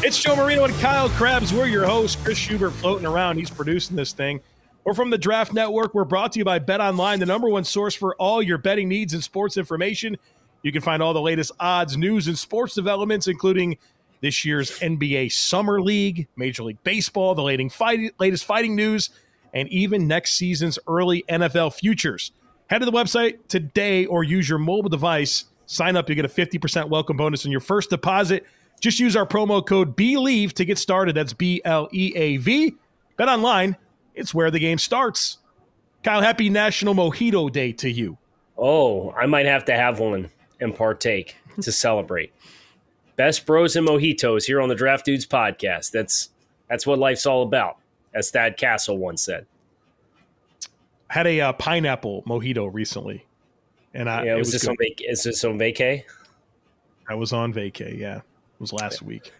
It's Joe Marino and Kyle Crabbs. We're your hosts. Chris Schubert floating around. He's producing this thing. We're from the Draft Network. We're brought to you by Bet Online, the number one source for all your betting needs and sports information. You can find all the latest odds, news, and sports developments, including this year's NBA Summer League, Major League Baseball, the latest fighting news, and even next season's early NFL futures. Head to the website today or use your mobile device. Sign up, you get a 50% welcome bonus on your first deposit. Just use our promo code BLEAV to get started. That's B L E A V. Bet online, it's where the game starts. Kyle, happy National Mojito Day to you. Oh, I might have to have one and partake to celebrate. Best bros and mojitos here on the Draft Dudes podcast. That's that's what life's all about, as Thad Castle once said had a uh, pineapple mojito recently, and I yeah, was, was this good. on vac- is this on vacay? I was on vacay. Yeah, it was last week.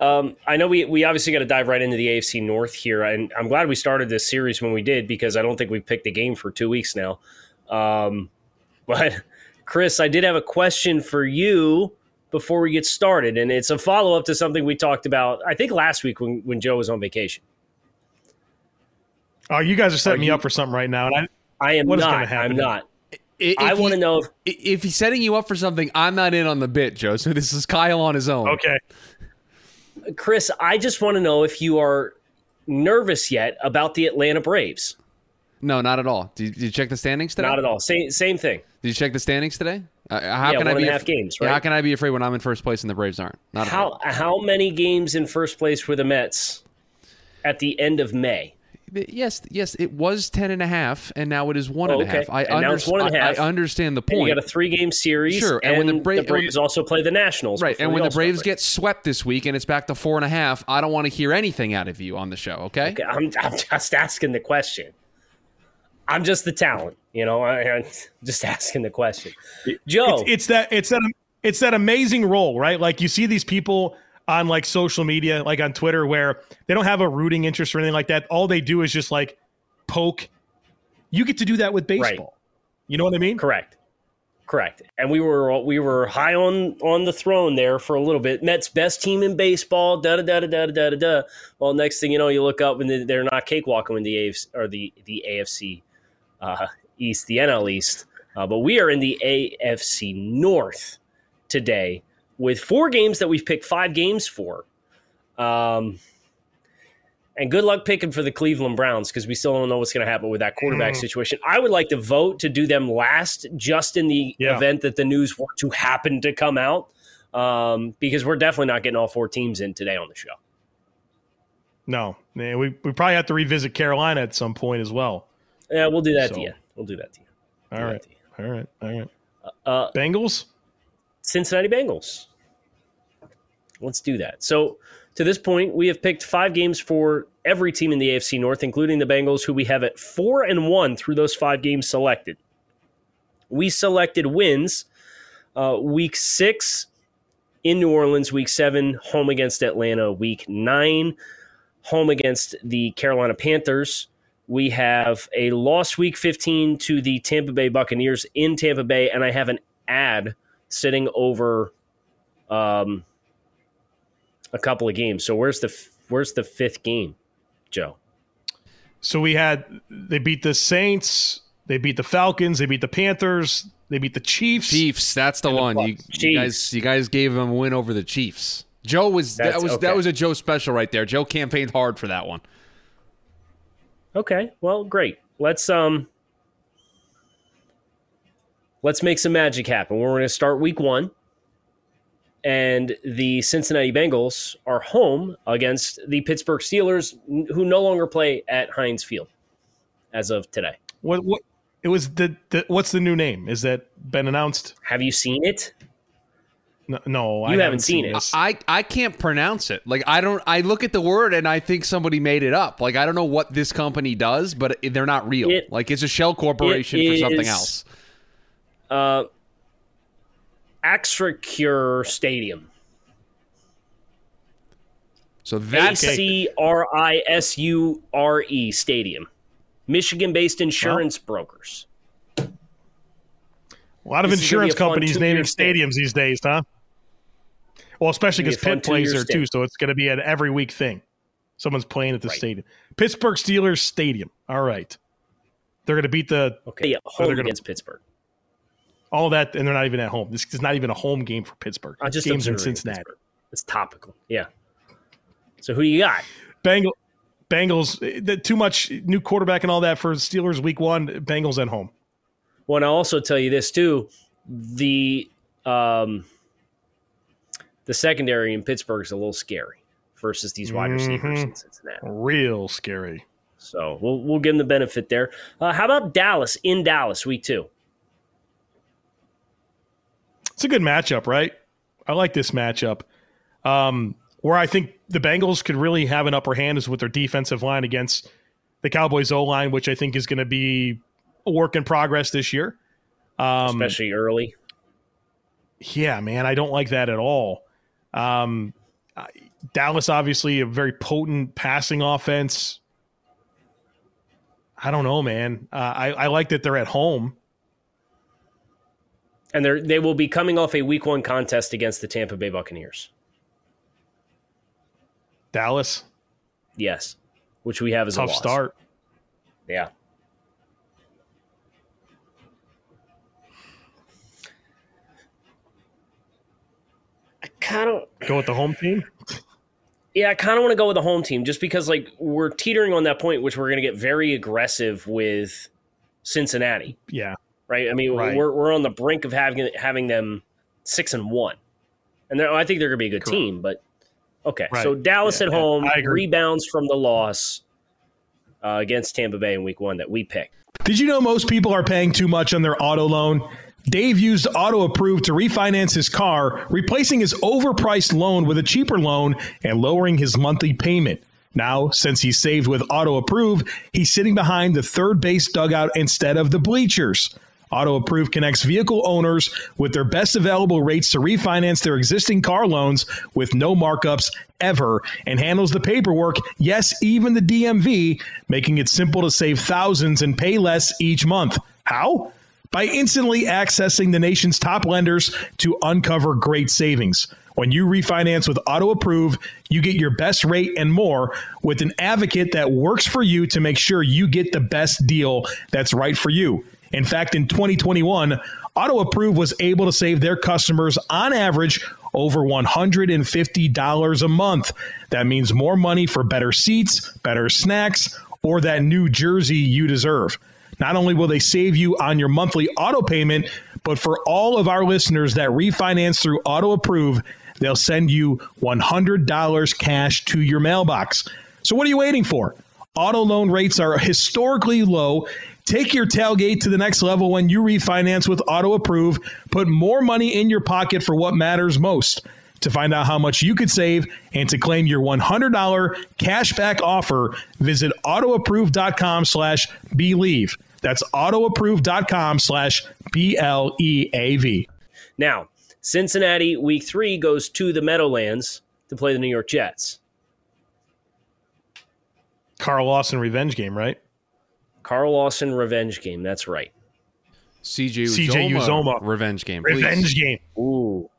Um, I know we we obviously got to dive right into the AFC North here, and I'm glad we started this series when we did because I don't think we've picked a game for two weeks now. Um, but Chris, I did have a question for you before we get started, and it's a follow up to something we talked about I think last week when when Joe was on vacation. Oh, you guys are setting are me up for something right now, and I, I am not. I'm not. If I want to know if, if he's setting you up for something. I'm not in on the bit, Joe. So this is Kyle on his own. Okay, Chris. I just want to know if you are nervous yet about the Atlanta Braves. No, not at all. Did you, did you check the standings today? Not at all. Same same thing. Did you check the standings today? Uh, how yeah, can I be half af- games? Right? Yeah, how can I be afraid when I'm in first place and the Braves aren't? Not how how many games in first place were the Mets at the end of May? Yes, yes, it was 10 and a half, and now it is one oh, and a half. I, and now it's one and a half. I, I understand the point. And you got a three game series. Sure. And, and when the, Bra- the Braves also play the Nationals. Right. And when the Braves get swept this week and it's back to four and a half, I don't want to hear anything out of you on the show, okay? okay I'm, I'm just asking the question. I'm just the talent, you know, I, am just asking the question. Joe. It's, it's that, it's that, it's that amazing role, right? Like you see these people on like social media, like on Twitter, where they don't have a rooting interest or anything like that. All they do is just like poke. You get to do that with baseball. Right. You know what I mean? Correct. Correct. And we were we were high on on the throne there for a little bit. Mets best team in baseball. Da da da da da da da. Well, next thing you know, you look up and they're not cakewalking in the AFC or the the AFC uh, East, the NL East. Uh, but we are in the AFC North today with four games that we've picked five games for. Um, and good luck picking for the Cleveland Browns because we still don't know what's going to happen with that quarterback mm. situation. I would like to vote to do them last, just in the yeah. event that the news were to happen to come out, um, because we're definitely not getting all four teams in today on the show. No, we we probably have to revisit Carolina at some point as well. Yeah, we'll do that so. to you. We'll do that to you. All right. all right, all right, uh, Bengals, Cincinnati Bengals. Let's do that. So to this point, we have picked five games for every team in the AFC North, including the Bengals, who we have at four and one through those five games selected. We selected wins uh, week six in New Orleans, week seven, home against Atlanta, week nine, home against the Carolina Panthers. We have a loss week 15 to the Tampa Bay Buccaneers in Tampa Bay, and I have an ad sitting over um, a couple of games. So where's the where's the fifth game, Joe? So we had they beat the Saints, they beat the Falcons, they beat the Panthers, they beat the Chiefs. Chiefs, that's the one. The you, you, guys, you guys gave them a win over the Chiefs. Joe was that's, that was okay. that was a Joe special right there. Joe campaigned hard for that one. Okay, well, great. Let's um, let's make some magic happen. We're going to start week one and the Cincinnati Bengals are home against the Pittsburgh Steelers, who no longer play at Heinz Field as of today. What? What? It was the, the what's the new name? Is that been announced? Have you seen it? No, no you I haven't, haven't seen, seen it. I I can't pronounce it. Like I don't. I look at the word and I think somebody made it up. Like I don't know what this company does, but they're not real. It, like it's a shell corporation for something else. Uh, Acrisure Stadium. So that's A C R I S U R E Stadium, Michigan-based insurance well, brokers. A lot of this insurance companies naming stadiums these days, huh? Well, especially because Pitt plays there too, so it's going to be an every week thing. Someone's playing at the right. stadium. Pittsburgh Steelers Stadium. All right, they're going to beat the okay yeah, home gonna, against Pittsburgh. All that, and they're not even at home. This is not even a home game for Pittsburgh. I just games in Cincinnati. Pittsburgh. It's topical. Yeah. So who do you got? Bengal, Bengals. Too much new quarterback and all that for Steelers week one. Bengals at home. Well, and I'll also tell you this too: the um, the secondary in Pittsburgh is a little scary versus these wide receivers mm-hmm. in Cincinnati. Real scary. So we'll we'll give them the benefit there. Uh, how about Dallas in Dallas week two? It's a good matchup, right? I like this matchup. Um, where I think the Bengals could really have an upper hand is with their defensive line against the Cowboys O line, which I think is going to be a work in progress this year. Um, Especially early. Yeah, man, I don't like that at all. Um, Dallas, obviously, a very potent passing offense. I don't know, man. Uh, I, I like that they're at home. And they they will be coming off a week one contest against the Tampa Bay Buccaneers. Dallas. Yes, which we have as tough a tough start. Yeah. I kind of go with the home team. Yeah, I kind of want to go with the home team just because, like, we're teetering on that point, which we're going to get very aggressive with Cincinnati. Yeah, right. I mean, right. we're we're on the brink of having having them six and one, and I think they're going to be a good Correct. team. But Okay, right. so Dallas yeah, at home rebounds from the loss uh, against Tampa Bay in Week One that we picked. Did you know most people are paying too much on their auto loan? Dave used Auto Approve to refinance his car, replacing his overpriced loan with a cheaper loan and lowering his monthly payment. Now, since he's saved with Auto Approve, he's sitting behind the third base dugout instead of the bleachers. Auto Approve connects vehicle owners with their best available rates to refinance their existing car loans with no markups ever and handles the paperwork, yes, even the DMV, making it simple to save thousands and pay less each month. How? By instantly accessing the nation's top lenders to uncover great savings. When you refinance with Auto Approve, you get your best rate and more with an advocate that works for you to make sure you get the best deal that's right for you. In fact, in 2021, Auto Approve was able to save their customers on average over $150 a month. That means more money for better seats, better snacks, or that new jersey you deserve. Not only will they save you on your monthly auto payment, but for all of our listeners that refinance through Auto Approve, they'll send you $100 cash to your mailbox. So what are you waiting for? Auto loan rates are historically low Take your tailgate to the next level when you refinance with Auto Approve. Put more money in your pocket for what matters most. To find out how much you could save and to claim your $100 cashback offer, visit autoapprove.com slash bleav. That's autoapprove.com slash B-L-E-A-V. Now, Cincinnati week three goes to the Meadowlands to play the New York Jets. Carl Lawson revenge game, right? Carl Lawson revenge game. That's right. CJ CJ Uzomah revenge game. Please. Revenge game. Ooh,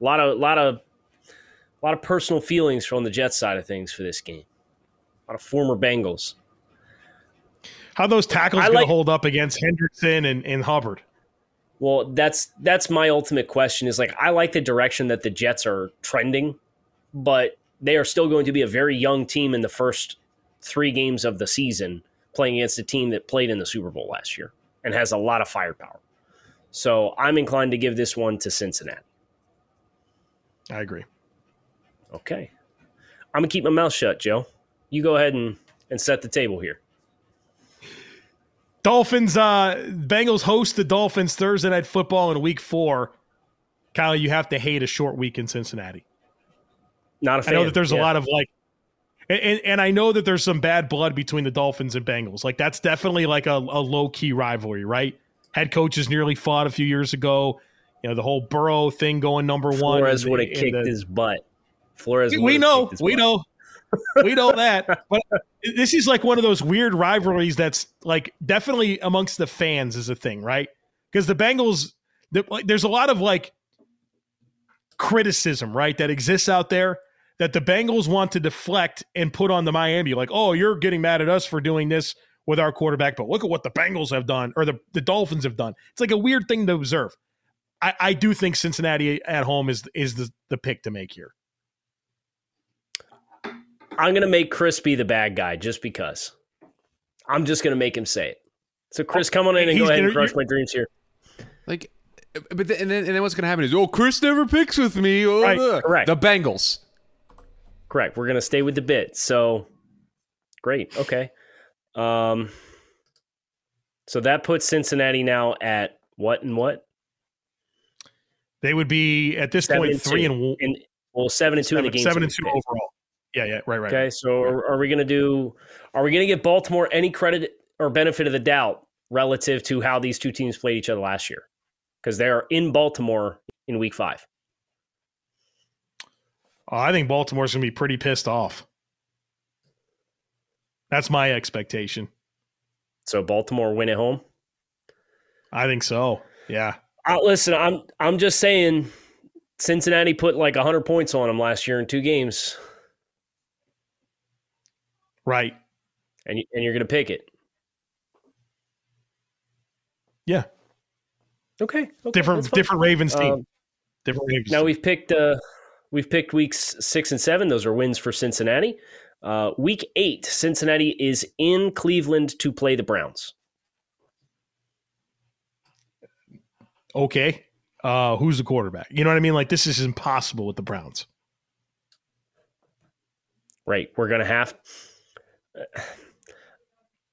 a lot of a lot of a lot of personal feelings from the Jets side of things for this game. A lot of former Bengals. How those tackles going to hold up against Henderson and, and Hubbard? Well, that's that's my ultimate question. Is like I like the direction that the Jets are trending, but they are still going to be a very young team in the first three games of the season playing against a team that played in the Super Bowl last year and has a lot of firepower. So I'm inclined to give this one to Cincinnati. I agree. Okay. I'm going to keep my mouth shut, Joe. You go ahead and, and set the table here. Dolphins, uh, Bengals host the Dolphins Thursday night football in week four. Kyle, you have to hate a short week in Cincinnati. Not a fan. I know that there's yeah. a lot of like, and, and I know that there's some bad blood between the Dolphins and Bengals. Like that's definitely like a, a low key rivalry, right? Head coaches nearly fought a few years ago. You know the whole Burrow thing going number one. Flores would have kicked the, his butt. Flores, we know, we butt. know, we know that. But this is like one of those weird rivalries that's like definitely amongst the fans is a thing, right? Because the Bengals, the, like, there's a lot of like criticism, right, that exists out there that the Bengals want to deflect and put on the Miami. Like, oh, you're getting mad at us for doing this with our quarterback, but look at what the Bengals have done or the, the Dolphins have done. It's like a weird thing to observe. I, I do think Cincinnati at home is is the, the pick to make here. I'm going to make Chris be the bad guy just because. I'm just going to make him say it. So, Chris, come on in and He's go ahead gonna, and crush my dreams here. Like, but then, and then, and then what's going to happen is, oh, Chris never picks with me. Oh, right, the, correct. The Bengals. Correct. We're going to stay with the bit. So, great. Okay. Um, so that puts Cincinnati now at what and what? They would be at this seven point and three and, and well seven and two seven, in the game. Seven and two overall. Yeah, yeah, right, right. Okay, so are, are we going to do? Are we going to give Baltimore any credit or benefit of the doubt relative to how these two teams played each other last year? Because they are in Baltimore in Week Five. I think Baltimore's going to be pretty pissed off. That's my expectation. So Baltimore win at home. I think so. Yeah. Uh, listen, I'm I'm just saying, Cincinnati put like hundred points on them last year in two games. Right. And you, and you're going to pick it. Yeah. Okay. okay different different Ravens team. Um, different Ravens. Now team. we've picked uh we've picked weeks 6 and 7. Those are wins for Cincinnati. Uh, week 8, Cincinnati is in Cleveland to play the Browns. Okay. Uh, who's the quarterback? You know what I mean? Like this is impossible with the Browns. Right. We're going to have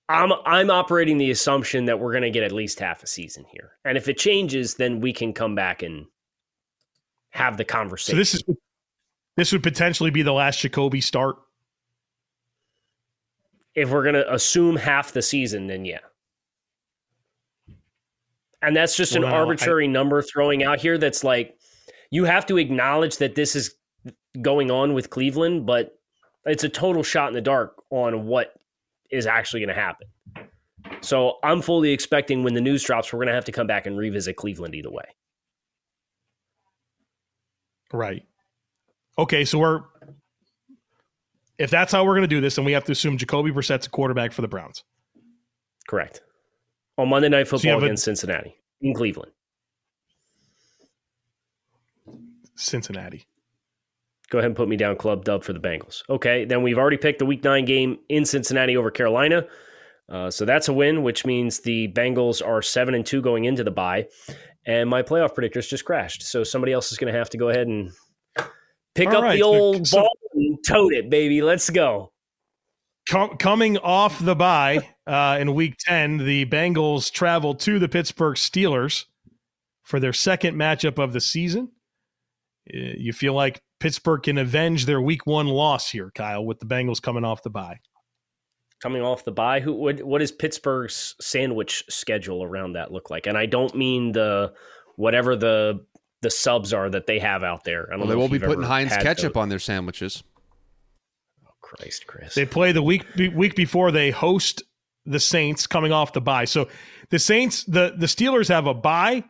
I'm I'm operating the assumption that we're going to get at least half a season here, and if it changes, then we can come back and have the conversation. So this is this would potentially be the last Jacoby start. If we're going to assume half the season, then yeah. And that's just well, an arbitrary I, number throwing out here. That's like you have to acknowledge that this is going on with Cleveland, but it's a total shot in the dark on what is actually going to happen. So I'm fully expecting when the news drops, we're going to have to come back and revisit Cleveland either way. Right. Okay, so we're if that's how we're going to do this, then we have to assume Jacoby Brissett's a quarterback for the Browns. Correct. On Monday Night Football so against a, Cincinnati in Cleveland. Cincinnati. Go ahead and put me down club dub for the Bengals. Okay, then we've already picked the week nine game in Cincinnati over Carolina. Uh, so that's a win, which means the Bengals are seven and two going into the bye. And my playoff predictors just crashed. So somebody else is going to have to go ahead and pick All up right. the old so, ball and tote it, baby. Let's go. Com- coming off the bye uh, in week 10, the Bengals travel to the Pittsburgh Steelers for their second matchup of the season. Uh, you feel like Pittsburgh can avenge their week one loss here, Kyle, with the Bengals coming off the bye. Coming off the bye, who what what is Pittsburgh's sandwich schedule around that look like? And I don't mean the whatever the the subs are that they have out there. well, they won't be putting Heinz ketchup those. on their sandwiches. Oh Christ, Chris! They play the week week before they host the Saints coming off the bye. So the Saints, the the Steelers have a bye,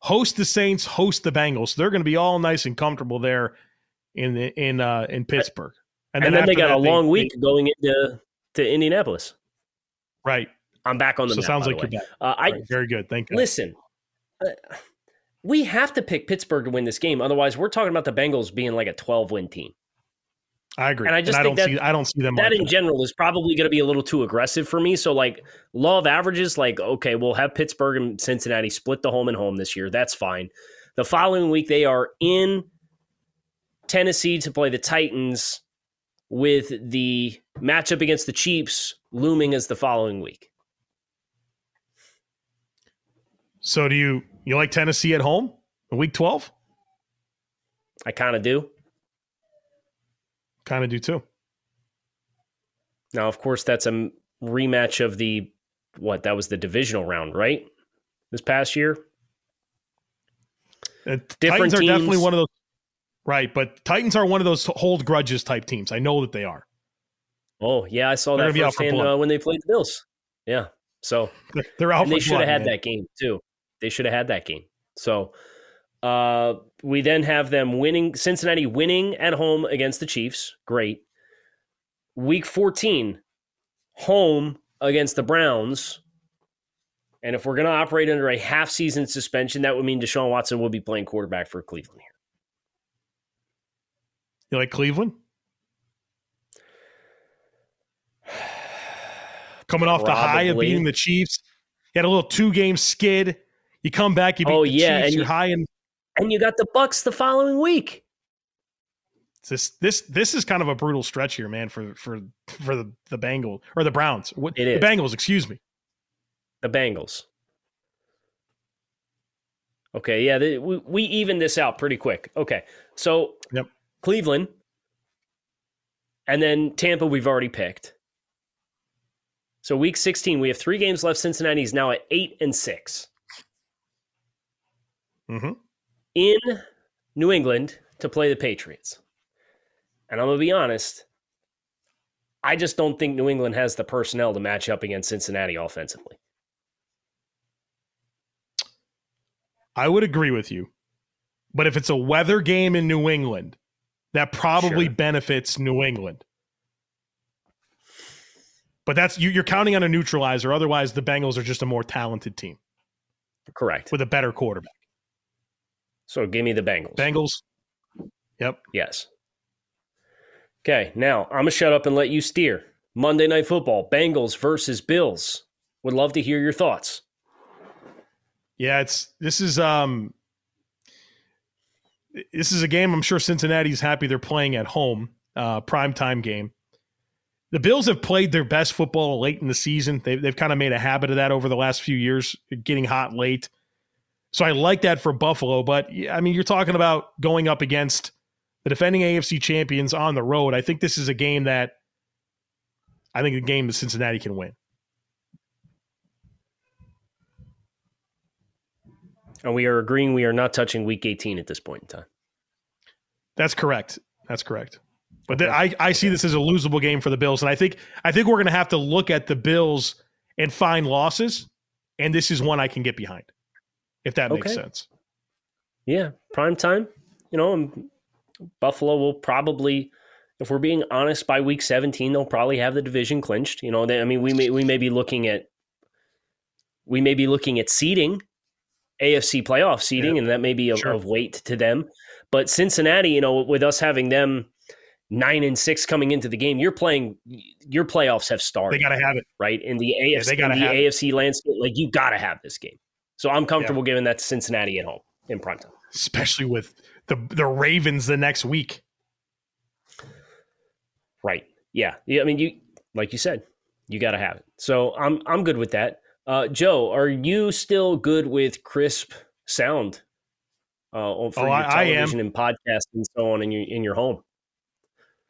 host the Saints, host the Bengals. They're going to be all nice and comfortable there in in uh, in Pittsburgh. And, and then, then they got that, a long they, week they, going into to Indianapolis. Right. I'm back on the. So map, sounds like you're back. Uh, I, right, very good. Thank you. Listen, uh, we have to pick Pittsburgh to win this game. Otherwise, we're talking about the Bengals being like a 12 win team. I agree, and I just and think I that see, I don't see them. That in general is probably going to be a little too aggressive for me. So, like law of averages, like okay, we'll have Pittsburgh and Cincinnati split the home and home this year. That's fine. The following week, they are in Tennessee to play the Titans with the matchup against the Chiefs looming as the following week. So do you you like Tennessee at home in week 12? I kind of do. Kind of do too. Now, of course, that's a rematch of the what? That was the divisional round, right? This past year. Uh, Titans are teams. definitely one of those. Right, but Titans are one of those hold grudges type teams. I know that they are. Oh yeah, I saw They're that firsthand uh, when they played the Bills. Yeah, so they're, they're out. they should have had man. that game too. They should have had that game. So uh, we then have them winning Cincinnati winning at home against the Chiefs. Great. Week 14, home against the Browns. And if we're going to operate under a half season suspension, that would mean Deshaun Watson will be playing quarterback for Cleveland here. You like Cleveland? Coming off Probably. the high of beating the Chiefs, He had a little two game skid. You come back, you beat oh, the yeah, Chiefs, and you're you, high and and you got the Bucks the following week. This this this is kind of a brutal stretch here, man, for for for the the Bengals or the Browns. What, it is. The Bengals, excuse me. The Bengals. Okay, yeah, we we even this out pretty quick. Okay, so yep. Cleveland, and then Tampa. We've already picked. So week 16, we have three games left. Cincinnati is now at eight and 6 mm-hmm. In New England to play the Patriots. And I'm going to be honest, I just don't think New England has the personnel to match up against Cincinnati offensively. I would agree with you. But if it's a weather game in New England, that probably sure. benefits New England. But that's you, are counting on a neutralizer. Otherwise, the Bengals are just a more talented team. Correct. With a better quarterback. So give me the Bengals. Bengals. Yep. Yes. Okay, now I'm gonna shut up and let you steer. Monday Night Football, Bengals versus Bills. Would love to hear your thoughts. Yeah, it's this is um this is a game I'm sure Cincinnati's happy they're playing at home. Uh prime time game the Bills have played their best football late in the season. They've, they've kind of made a habit of that over the last few years, getting hot late. So I like that for Buffalo. But I mean, you're talking about going up against the defending AFC champions on the road. I think this is a game that I think a game that Cincinnati can win. And we are agreeing we are not touching week 18 at this point in time. That's correct. That's correct. But okay. I, I see this as a losable game for the Bills, and I think I think we're going to have to look at the Bills and find losses, and this is one I can get behind, if that makes okay. sense. Yeah, prime time. You know, Buffalo will probably, if we're being honest, by week seventeen they'll probably have the division clinched. You know, they, I mean, we may we may be looking at we may be looking at seeding, AFC playoff seeding, yeah. and that may be of, sure. of weight to them. But Cincinnati, you know, with us having them nine and six coming into the game, you're playing. Your playoffs have started. They got to have it right in the AFC. Yeah, they gotta the AFC it. landscape. Like you got to have this game. So I'm comfortable yeah. giving that to Cincinnati at home in prime time, especially with the the Ravens the next week. Right. Yeah. Yeah. I mean, you like you said, you got to have it. So I'm I'm good with that. Uh, Joe, are you still good with crisp sound uh, for oh, your television and podcast and so on in your in your home?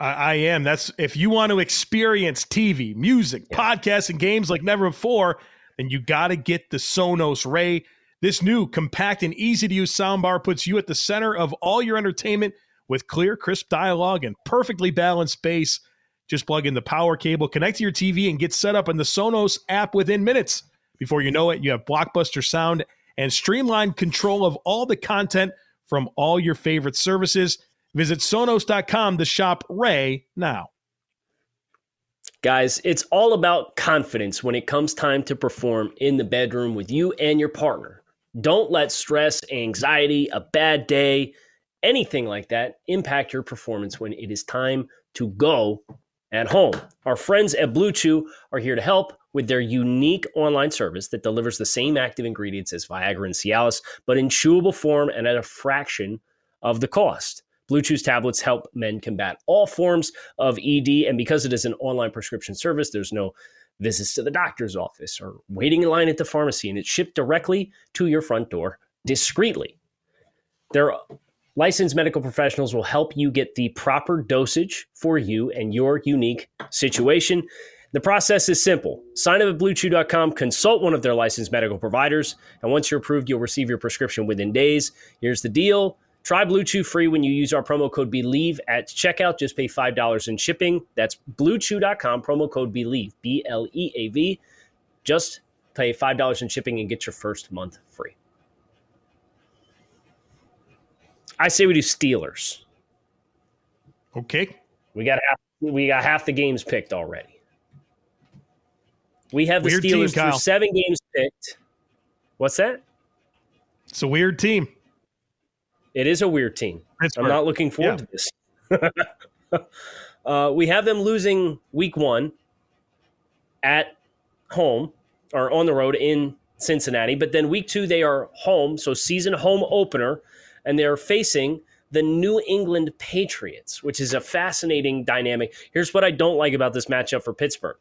I, I am. That's if you want to experience TV, music, yeah. podcasts, and games like never before, then you got to get the Sonos Ray. This new compact and easy to use soundbar puts you at the center of all your entertainment with clear, crisp dialogue and perfectly balanced bass. Just plug in the power cable, connect to your TV, and get set up in the Sonos app within minutes. Before you know it, you have blockbuster sound and streamlined control of all the content from all your favorite services. Visit Sonos.com to shop Ray now. Guys, it's all about confidence when it comes time to perform in the bedroom with you and your partner. Don't let stress, anxiety, a bad day, anything like that impact your performance when it is time to go at home. Our friends at Blue Chew are here to help with their unique online service that delivers the same active ingredients as Viagra and Cialis, but in chewable form and at a fraction of the cost. Blue Chew's tablets help men combat all forms of ED. And because it is an online prescription service, there's no visits to the doctor's office or waiting in line at the pharmacy, and it's shipped directly to your front door discreetly. They're Licensed medical professionals will help you get the proper dosage for you and your unique situation. The process is simple. Sign up at bluechew.com, consult one of their licensed medical providers, and once you're approved, you'll receive your prescription within days. Here's the deal. Try Blue Chew free when you use our promo code BLEAV at checkout. Just pay $5 in shipping. That's bluechew.com, promo code BLEAV, B L E A V. Just pay $5 in shipping and get your first month free. I say we do Steelers. Okay. We got half, we got half the games picked already. We have the weird Steelers team, through seven games picked. What's that? It's a weird team. It is a weird team. Pittsburgh. I'm not looking forward yeah. to this. uh, we have them losing week one at home or on the road in Cincinnati, but then week two they are home, so season home opener and they're facing the New England Patriots, which is a fascinating dynamic. Here's what I don't like about this matchup for Pittsburgh.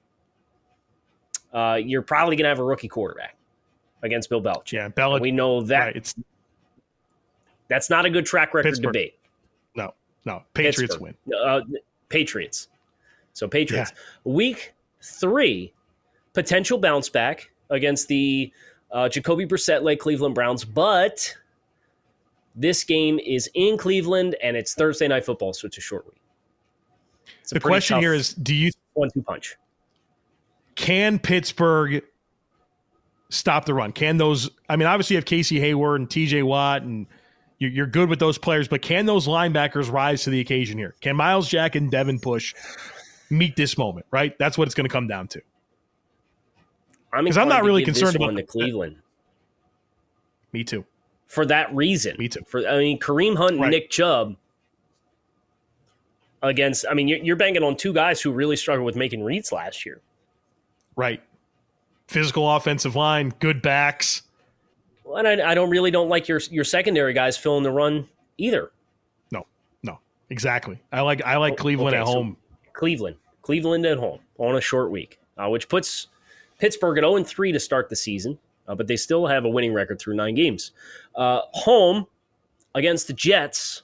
Uh, you're probably going to have a rookie quarterback against Bill Belichick. Yeah, Belichick. We know that. Right, it's that's not a good track record Pittsburgh. debate. No, no, Patriots Pittsburgh. win. Uh, Patriots. So Patriots. Yeah. Week three, potential bounce back against the uh, Jacoby Brissett led Cleveland Browns, but this game is in Cleveland and it's Thursday night football, so it's a short week. the question here is: Do you one-two punch? Can Pittsburgh stop the run? Can those? I mean, obviously you have Casey Hayward and T.J. Watt, and you're good with those players. But can those linebackers rise to the occasion here? Can Myles Jack and Devin Bush meet this moment? Right, that's what it's going to come down to. Because I'm, I'm, not really concerned about the Cleveland. Me too for that reason. Me too. For I mean, Kareem Hunt and right. Nick Chubb against. I mean, you're, you're banking on two guys who really struggled with making reads last year. Right. Physical offensive line, good backs. And I, I don't really don't like your your secondary guys filling the run either. No, no, exactly. I like I like Cleveland okay, at home. So Cleveland, Cleveland at home on a short week, uh, which puts Pittsburgh at zero and three to start the season uh, but they still have a winning record through nine games. Uh, home against the Jets,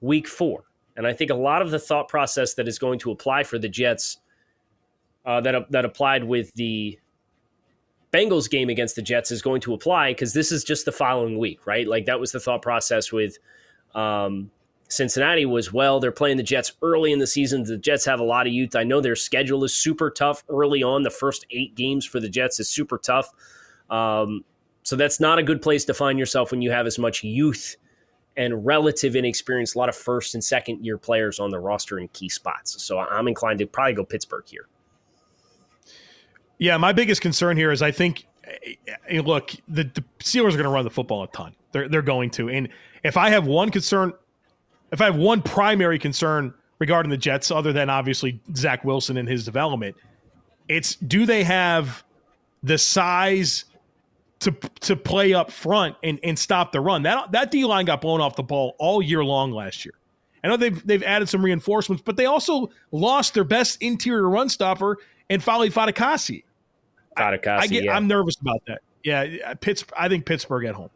week four. And I think a lot of the thought process that is going to apply for the Jets uh, that, that applied with the Bengals game against the Jets is going to apply because this is just the following week, right? Like that was the thought process with um, Cincinnati was well, they're playing the Jets early in the season. The Jets have a lot of youth. I know their schedule is super tough early on. The first eight games for the Jets is super tough. Um, so that's not a good place to find yourself when you have as much youth and relative inexperience, a lot of first and second year players on the roster in key spots. So I'm inclined to probably go Pittsburgh here. Yeah, my biggest concern here is I think, eh, eh, look, the, the Steelers are going to run the football a ton. They're, they're going to. And if I have one concern, if I have one primary concern regarding the Jets, other than obviously Zach Wilson and his development, it's do they have the size to to play up front and, and stop the run. That that D line got blown off the ball all year long last year. I know they've they've added some reinforcements, but they also lost their best interior run stopper and Foley Fatukasi. I get, yeah. I'm nervous about that. Yeah, Pitts. I think Pittsburgh at home.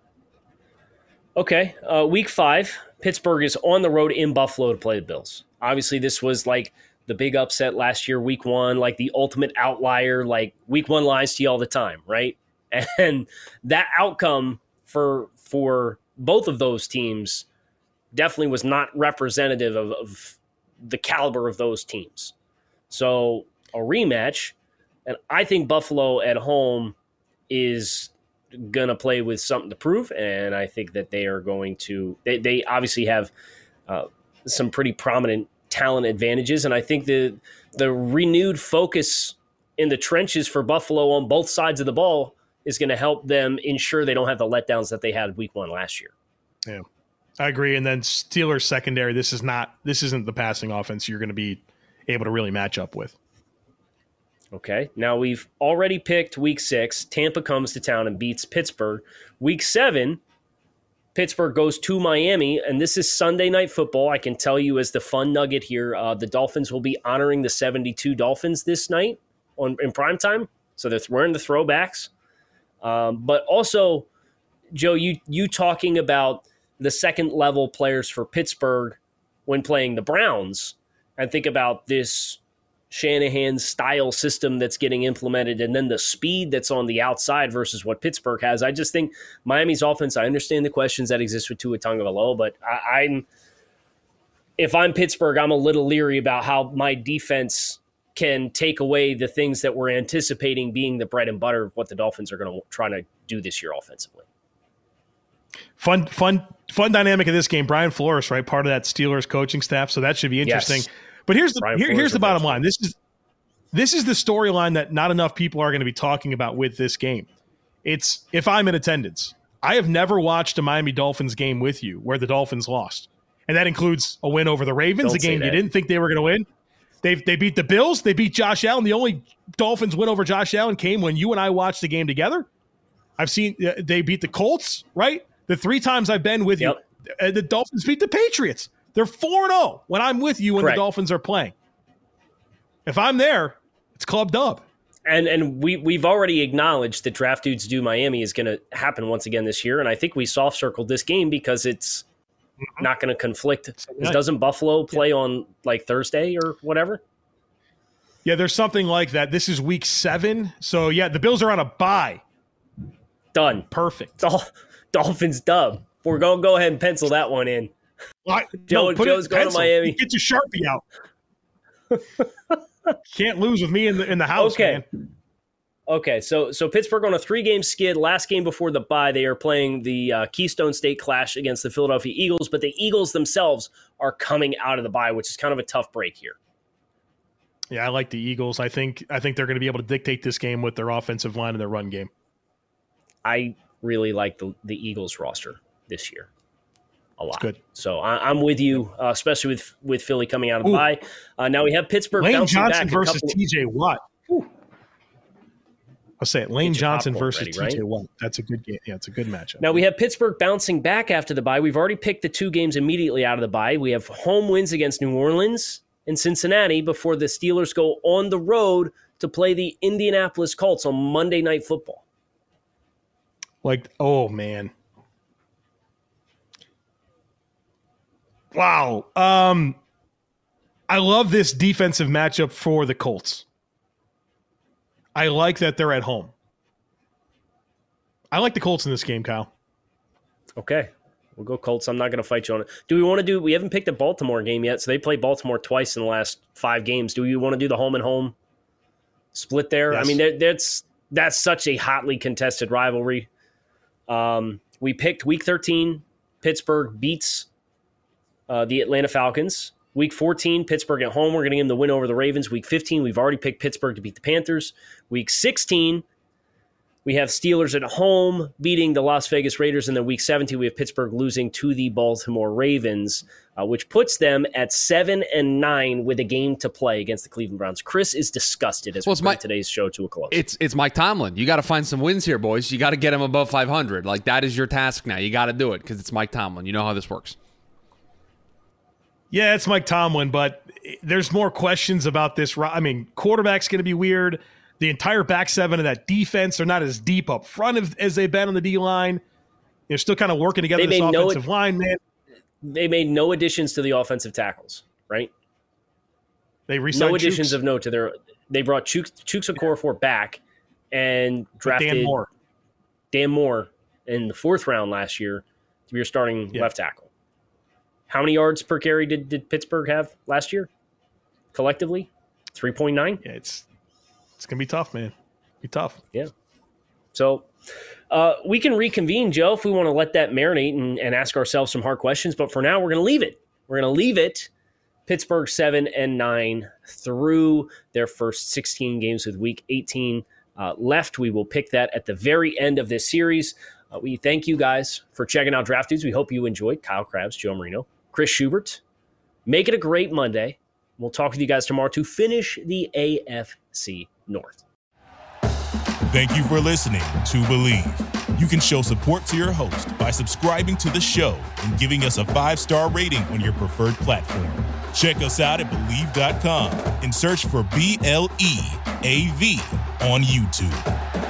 Okay, uh, week five, Pittsburgh is on the road in Buffalo to play the Bills. Obviously, this was like the big upset last year, week one, like the ultimate outlier. Like week one lies to you all the time, right? and that outcome for for both of those teams definitely was not representative of, of the caliber of those teams. So a rematch, and I think Buffalo at home is going to play with something to prove, and I think that they are going to. They, they obviously have uh, some pretty prominent talent advantages, and I think the the renewed focus in the trenches for Buffalo on both sides of the ball is going to help them ensure they don't have the letdowns that they had week one last year. Yeah, I agree. And then Steelers secondary, this is not this isn't the passing offense you're going to be able to really match up with. Okay. Now we've already picked week six. Tampa comes to town and beats Pittsburgh. Week seven, Pittsburgh goes to Miami, and this is Sunday night football. I can tell you as the fun nugget here, uh, the Dolphins will be honoring the 72 Dolphins this night on in prime time. So they're wearing the throwbacks. Um, but also, Joe, you you talking about the second level players for Pittsburgh when playing the Browns and think about this Shanahan style system that's getting implemented and then the speed that's on the outside versus what Pittsburgh has. I just think Miami's offense, I understand the questions that exist with Tua Tagovailoa, but I, I'm if I'm Pittsburgh, I'm a little leery about how my defense can take away the things that we're anticipating being the bread and butter of what the Dolphins are going to try to do this year offensively. Fun, fun, fun dynamic of this game. Brian Flores, right, part of that Steelers coaching staff, so that should be interesting. Yes. But here's the here, here's the bottom line. This is this is the storyline that not enough people are going to be talking about with this game. It's if I'm in attendance. I have never watched a Miami Dolphins game with you where the Dolphins lost. And that includes a win over the Ravens, Don't a game you didn't think they were going to win. They they beat the Bills, they beat Josh Allen. The only Dolphins win over Josh Allen came when you and I watched the game together. I've seen uh, they beat the Colts, right? The three times I've been with yep. you, uh, the Dolphins beat the Patriots. They're 4 0 when I'm with you when Correct. the Dolphins are playing. If I'm there, it's clubbed up. And and we we've already acknowledged that draft dudes do Miami is going to happen once again this year, and I think we soft circled this game because it's mm-hmm. not going to conflict. Doesn't Buffalo play yeah. on like Thursday or whatever? Yeah, there's something like that. This is week seven, so yeah, the Bills are on a bye. Done. Perfect. Dol- Dolphins dub. We're going to go ahead and pencil that one in. Well, Joe, no, Joe's going pencil. to Miami. Get your sharpie out. Can't lose with me in the in the house, okay. man. Okay, so so Pittsburgh on a three game skid. Last game before the bye, they are playing the uh, Keystone State Clash against the Philadelphia Eagles, but the Eagles themselves are coming out of the bye, which is kind of a tough break here. Yeah, I like the Eagles. I think I think they're going to be able to dictate this game with their offensive line and their run game. I really like the the Eagles roster this year a lot. good. So I, am with you, uh, especially with with Philly coming out of the bye. Uh, now we have Pittsburgh. Lane Johnson versus T.J. Watt. Ooh. I'll say it. Lane Johnson versus TJ right? Watt. That's a good game. Yeah, it's a good matchup. Now we have Pittsburgh bouncing back after the bye. We've already picked the two games immediately out of the bye. We have home wins against New Orleans and Cincinnati before the Steelers go on the road to play the Indianapolis Colts on Monday Night Football. Like, oh man, Wow. Um, I love this defensive matchup for the Colts. I like that they're at home. I like the Colts in this game, Kyle. Okay. We'll go Colts. I'm not going to fight you on it. Do we want to do? We haven't picked a Baltimore game yet, so they play Baltimore twice in the last five games. Do you want to do the home and home split there? Yes. I mean, that's that's such a hotly contested rivalry. Um, we picked Week 13. Pittsburgh beats uh, the Atlanta Falcons. Week 14, Pittsburgh at home. We're going to give them the win over the Ravens. Week 15, we've already picked Pittsburgh to beat the Panthers. Week 16, we have Steelers at home beating the Las Vegas Raiders. And then week 17, we have Pittsburgh losing to the Baltimore Ravens, uh, which puts them at 7 and 9 with a game to play against the Cleveland Browns. Chris is disgusted as well, we bring today's show to a close. It's, it's Mike Tomlin. You got to find some wins here, boys. You got to get him above 500. Like, that is your task now. You got to do it because it's Mike Tomlin. You know how this works. Yeah, it's Mike Tomlin, but there's more questions about this. I mean, quarterback's going to be weird. The entire back seven of that defense are not as deep up front as they've been on the D line. They're still kind of working together they this offensive no, line, man. They made no additions to the offensive tackles, right? They no additions of note to their. They brought Chuks, Chuks Okorafor back and drafted Dan Moore. Dan Moore in the fourth round last year to be your starting yeah. left tackle. How many yards per carry did, did Pittsburgh have last year collectively? 3.9? Yeah, it's it's going to be tough, man. Be tough. Yeah. So uh, we can reconvene, Joe, if we want to let that marinate and, and ask ourselves some hard questions. But for now, we're going to leave it. We're going to leave it. Pittsburgh 7 and 9 through their first 16 games with week 18 uh, left. We will pick that at the very end of this series. Uh, we thank you guys for checking out Draft Dudes. We hope you enjoyed Kyle Crabbs, Joe Marino, Chris Schubert. Make it a great Monday. We'll talk with you guys tomorrow to finish the AFC North. Thank you for listening to Bleav. You can show support to your host by subscribing to the show and giving us a five star rating on your preferred platform. Check us out at Bleav.com and search for B L E A V on YouTube.